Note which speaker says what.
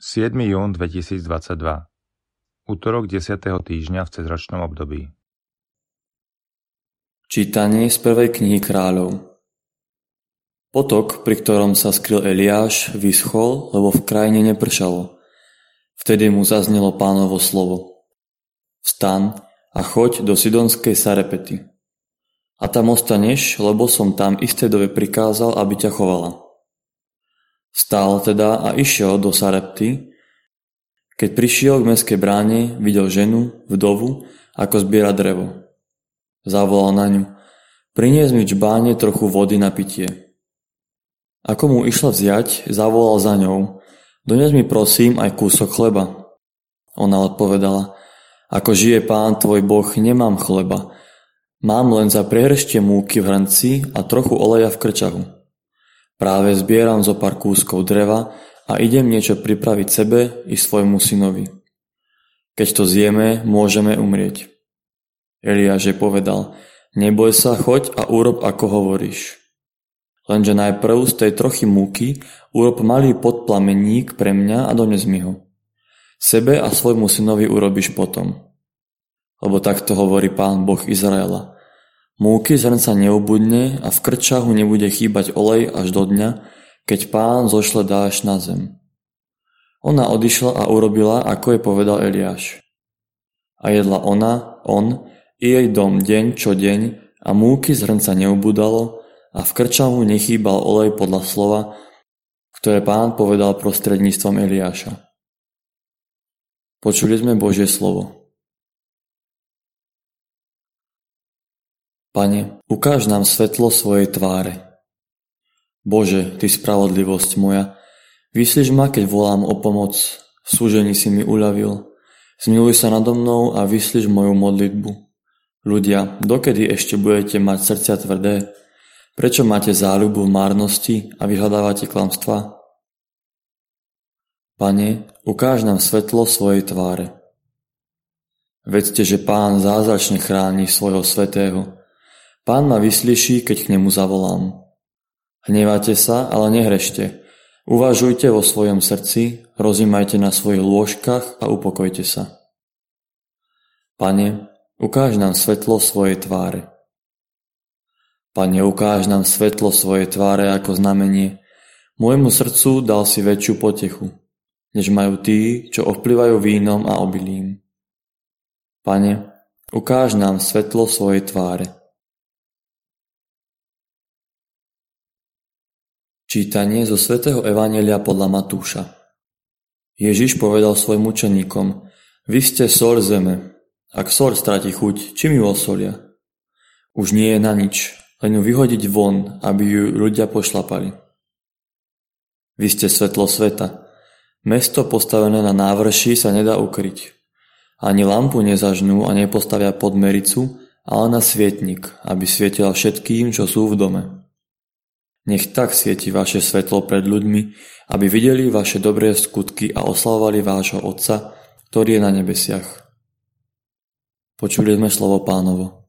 Speaker 1: 7. jún 2022 Útorok 10. týždňa v cezročnom období
Speaker 2: Čítanie z prvej knihy kráľov Potok, pri ktorom sa skryl Eliáš, vyschol, lebo v krajine nepršalo. Vtedy mu zaznelo pánovo slovo. Vstan a choď do Sidonskej Sarepety. A tam ostaneš, lebo som tam isté dobe prikázal, aby ťa chovala. Stál teda a išiel do Sarepty. Keď prišiel k mestskej bráne, videl ženu, vdovu, ako zbiera drevo. Zavolal na ňu. Prinies mi čbáne trochu vody na pitie. Ako mu išla vziať, zavolal za ňou. Dones mi prosím aj kúsok chleba. Ona odpovedala. Ako žije pán tvoj boh, nemám chleba. Mám len za prehrštie múky v hrnci a trochu oleja v krčahu. Práve zbieram zo pár kúskov dreva a idem niečo pripraviť sebe i svojmu synovi. Keď to zjeme, môžeme umrieť. Eliáš je povedal, neboj sa, choď a urob ako hovoríš. Lenže najprv z tej trochy múky urob malý podplameník pre mňa a dones mi ho. Sebe a svojmu synovi urobíš potom. Lebo takto hovorí pán Boh Izraela. Múky zrnca neubudne a v krčahu nebude chýbať olej až do dňa, keď pán zošle dáš na zem. Ona odišla a urobila, ako jej povedal Eliáš. A jedla ona, on i jej dom deň čo deň a múky zrnca neubudalo a v krčahu nechýbal olej podľa slova, ktoré pán povedal prostredníctvom Eliáša. Počuli sme Božie slovo. Pane, ukáž nám svetlo svojej tváre. Bože, Ty spravodlivosť moja, vyslíš ma, keď volám o pomoc, v súžení si mi uľavil. Zmiluj sa nado mnou a vyslíš moju modlitbu. Ľudia, dokedy ešte budete mať srdcia tvrdé? Prečo máte záľubu v márnosti a vyhľadávate klamstva? Pane, ukáž nám svetlo svojej tváre. Vedzte, že Pán zázračne chráni svojho svetého, Pán ma vyslyší, keď k nemu zavolám. Hnevate sa, ale nehrešte. Uvažujte vo svojom srdci, rozímajte na svojich lôžkach a upokojte sa. Pane, ukáž nám svetlo svojej tváre. Pane, ukáž nám svetlo svojej tváre ako znamenie. Môjmu srdcu dal si väčšiu potechu, než majú tí, čo ovplyvajú vínom a obilím. Pane, ukáž nám svetlo svojej tváre. Čítanie zo svätého Evangelia podľa Matúša Ježiš povedal svojim učeníkom, Vy ste sol zeme. Ak sol stratí chuť, čím ju osolia? Už nie je na nič, len ju vyhodiť von, aby ju ľudia pošlapali. Vy ste svetlo sveta. Mesto postavené na návrši sa nedá ukryť. Ani lampu nezažnú a nepostavia pod mericu, ale na svietnik, aby svietila všetkým, čo sú v dome. Nech tak svieti vaše svetlo pred ľuďmi, aby videli vaše dobré skutky a oslavovali vášho Otca, ktorý je na nebesiach. Počuli sme slovo pánovo.